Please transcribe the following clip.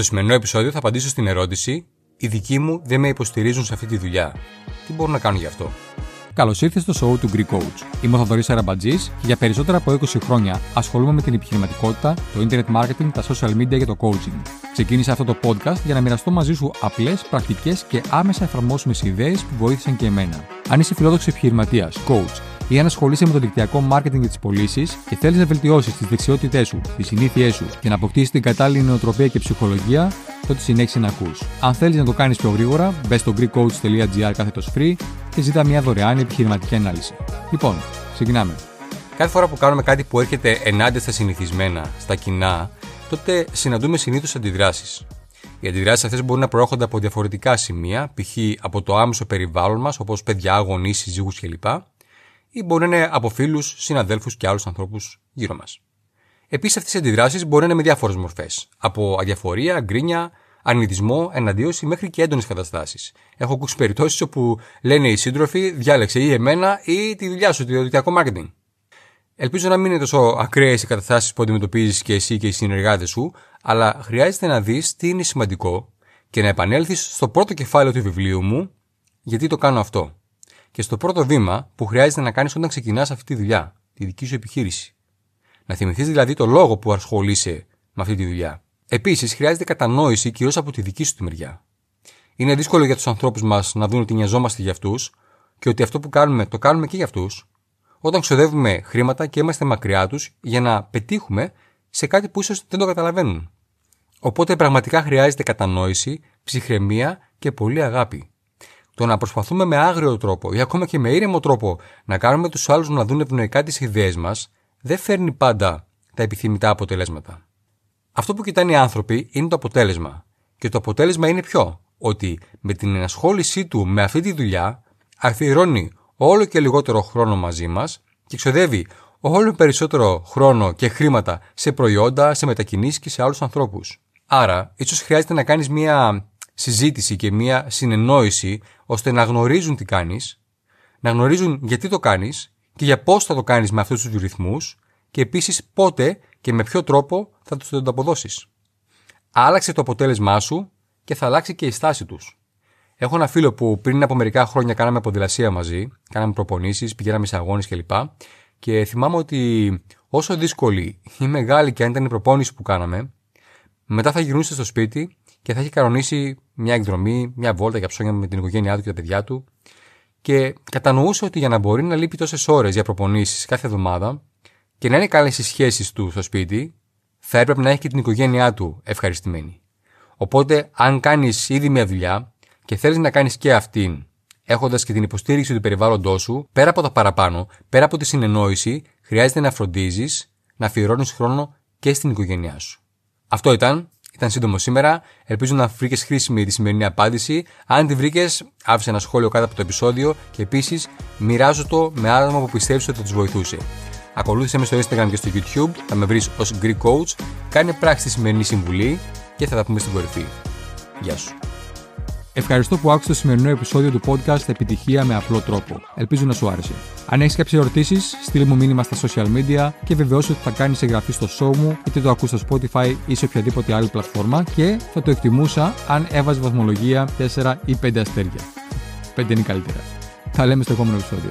Στο σημερινό επεισόδιο θα απαντήσω στην ερώτηση: Οι δικοί μου δεν με υποστηρίζουν σε αυτή τη δουλειά. Τι μπορώ να κάνω γι' αυτό; Καλώς ήρθατε στο show του Greek Coach. Είμαι ο Θοδωρής Αραμπατζής και για περισσότερα από 20 χρόνια ασχολούμαι με την επιχειρηματικότητα, το internet marketing, τα social media και το coaching. Ξεκίνησα αυτό το podcast για να μοιραστώ μαζί σου απλές, πρακτικές και άμεσα εφαρμόσιμες ιδέες που βοήθησαν και εμένα. Αν είσαι φιλόδοξο επιχειρηματίας, coach ή αν ασχολείσαι με το δικτυακό marketing και τις πωλήσεις και θέλεις να βελτιώσεις τις δεξιότητές σου, τις συνήθειές σου και να αποκτήσεις την κατάλληλη νοοτροπία και ψυχολογία, τότε συνέχισε να ακούς. Αν θέλεις να το κάνεις πιο γρήγορα, μπες στο greekcoach.gr κάθετος free και ζητά μια δωρεάν επιχειρηματική ανάλυση. Λοιπόν, ξεκινάμε. Κάθε φορά που κάνουμε κάτι που έρχεται ενάντια στα συνηθισμένα, στα κοινά, τότε συναντούμε συνήθως αντιδράσεις. Οι αντιδράσεις αυτές μπορούν να προέρχονται από διαφορετικά σημεία, π.χ. από το άμεσο περιβάλλον μας, όπως παιδιά, γονείς, συζύγους κλπ ή μπορεί να είναι από φίλους, συναδέλφους και άλλους ανθρώπους γύρω μας. Επίσης, αυτές οι αντιδράσεις μπορεί να είναι με διάφορες μορφές. Από αδιαφορία, γκρίνια, αρνητισμό, εναντίωση μέχρι και έντονες καταστάσεις. Έχω ακούσει περιπτώσεις όπου λένε οι σύντροφοι, διάλεξε ή εμένα ή τη δουλειά σου, το διαδικτυακό marketing. Ελπίζω να μην είναι τόσο ακραίες οι καταστάσεις που αντιμετωπίζεις και εσύ και οι συνεργάτες σου, αλλά χρειάζεται να δεις τι είναι σημαντικό και να επανέλθεις στο πρώτο κεφάλαιο του βιβλίου μου, γιατί το κάνω αυτό και στο πρώτο βήμα που χρειάζεται να κάνεις όταν ξεκινάς αυτή τη δουλειά, τη δική σου επιχείρηση. Να θυμηθείς δηλαδή το λόγο που ασχολείσαι με αυτή τη δουλειά. Επίσης, χρειάζεται κατανόηση κυρίως από τη δική σου τη μεριά. Είναι δύσκολο για τους ανθρώπους μας να δουν ότι νοιαζόμαστε για αυτούς και ότι αυτό που κάνουμε το κάνουμε και για αυτούς, όταν ξοδεύουμε χρήματα και είμαστε μακριά τους για να πετύχουμε σε κάτι που ίσως δεν το καταλαβαίνουν. Οπότε πραγματικά χρειάζεται κατανόηση, ψυχραιμία και πολύ αγάπη. Το να προσπαθούμε με άγριο τρόπο ή ακόμα και με ήρεμο τρόπο να κάνουμε τους άλλους να δουν ευνοϊκά τις ιδέες μας, δεν φέρνει πάντα τα επιθυμητά αποτελέσματα. Αυτό που κοιτάνε οι άνθρωποι είναι το αποτέλεσμα. Και το αποτέλεσμα είναι ποιο, ότι με την ενασχόλησή του με αυτή τη δουλειά αφιερώνει όλο και λιγότερο χρόνο μαζί μας και ξοδεύει όλο περισσότερο χρόνο και χρήματα σε προϊόντα, σε μετακινήσεις και σε άλλους ανθρώπους. Άρα, ίσως χρειάζεται να κάνεις μια συζήτηση και μια συνεννόηση ώστε να γνωρίζουν τι κάνεις, να γνωρίζουν γιατί το κάνεις και για πώς θα το κάνεις με αυτούς τους ρυθμούς και επίσης πότε και με ποιο τρόπο θα τους το αποδώσεις. Άλλαξε το αποτέλεσμά σου και θα αλλάξει και η στάση τους. Έχω ένα φίλο που πριν από μερικά χρόνια κάναμε ποδηλασία μαζί, κάναμε προπονήσεις, πηγαίναμε σε αγώνες κλπ. Και θυμάμαι ότι όσο δύσκολη ή μεγάλη και αν ήταν η προπόνηση που κάναμε, μετά θα γυρνούσε στο σπίτι και θα έχει κανονίσει μια εκδρομή, μια βόλτα για ψώνια με την οικογένειά του και τα παιδιά του. Και κατανοούσε ότι για να μπορεί να λείπει τόσες ώρες για προπονήσεις κάθε εβδομάδα και να είναι καλές οι σχέσεις του στο σπίτι, θα έπρεπε να έχει και την οικογένειά του ευχαριστημένη. Οπότε, αν κάνεις ήδη μια δουλειά και θέλεις να κάνεις και αυτήν, έχοντας και την υποστήριξη του περιβάλλοντός σου, πέρα από τα παραπάνω, πέρα από τη συνεννόηση, χρειάζεται να φροντίζεις να αφιερώνεις χρόνο και στην οικογένειά σου. Αυτό ήταν. Ήταν σύντομο σήμερα. Ελπίζω να βρήκες χρήσιμη τη σημερινή απάντηση. Αν τη βρήκες, άφησε ένα σχόλιο κάτω από το επεισόδιο και επίσης μοιράζω το με άτομα που πιστεύεις ότι θα τους βοηθούσε. Ακολούθησε με στο Instagram και στο YouTube, θα με βρεις ως Greek Coach. Κάνε πράξη τη σημερινή συμβουλή και θα τα πούμε στην κορυφή. Γεια σου. Ευχαριστώ που άκουσες το σημερινό επεισόδιο του podcast Επιτυχία με απλό τρόπο. Ελπίζω να σου άρεσε. Αν έχεις κάποιες ερωτήσεις, στείλ μου μήνυμα στα social media και βεβαιώσου ότι θα κάνεις εγγραφή στο show μου, είτε το ακούς στο Spotify ή σε οποιαδήποτε άλλη πλατφόρμα και θα το εκτιμούσα αν έβαζε βαθμολογία 4 ή 5 αστέρια. 5 είναι καλύτερα. Θα λέμε στο επόμενο επεισόδιο.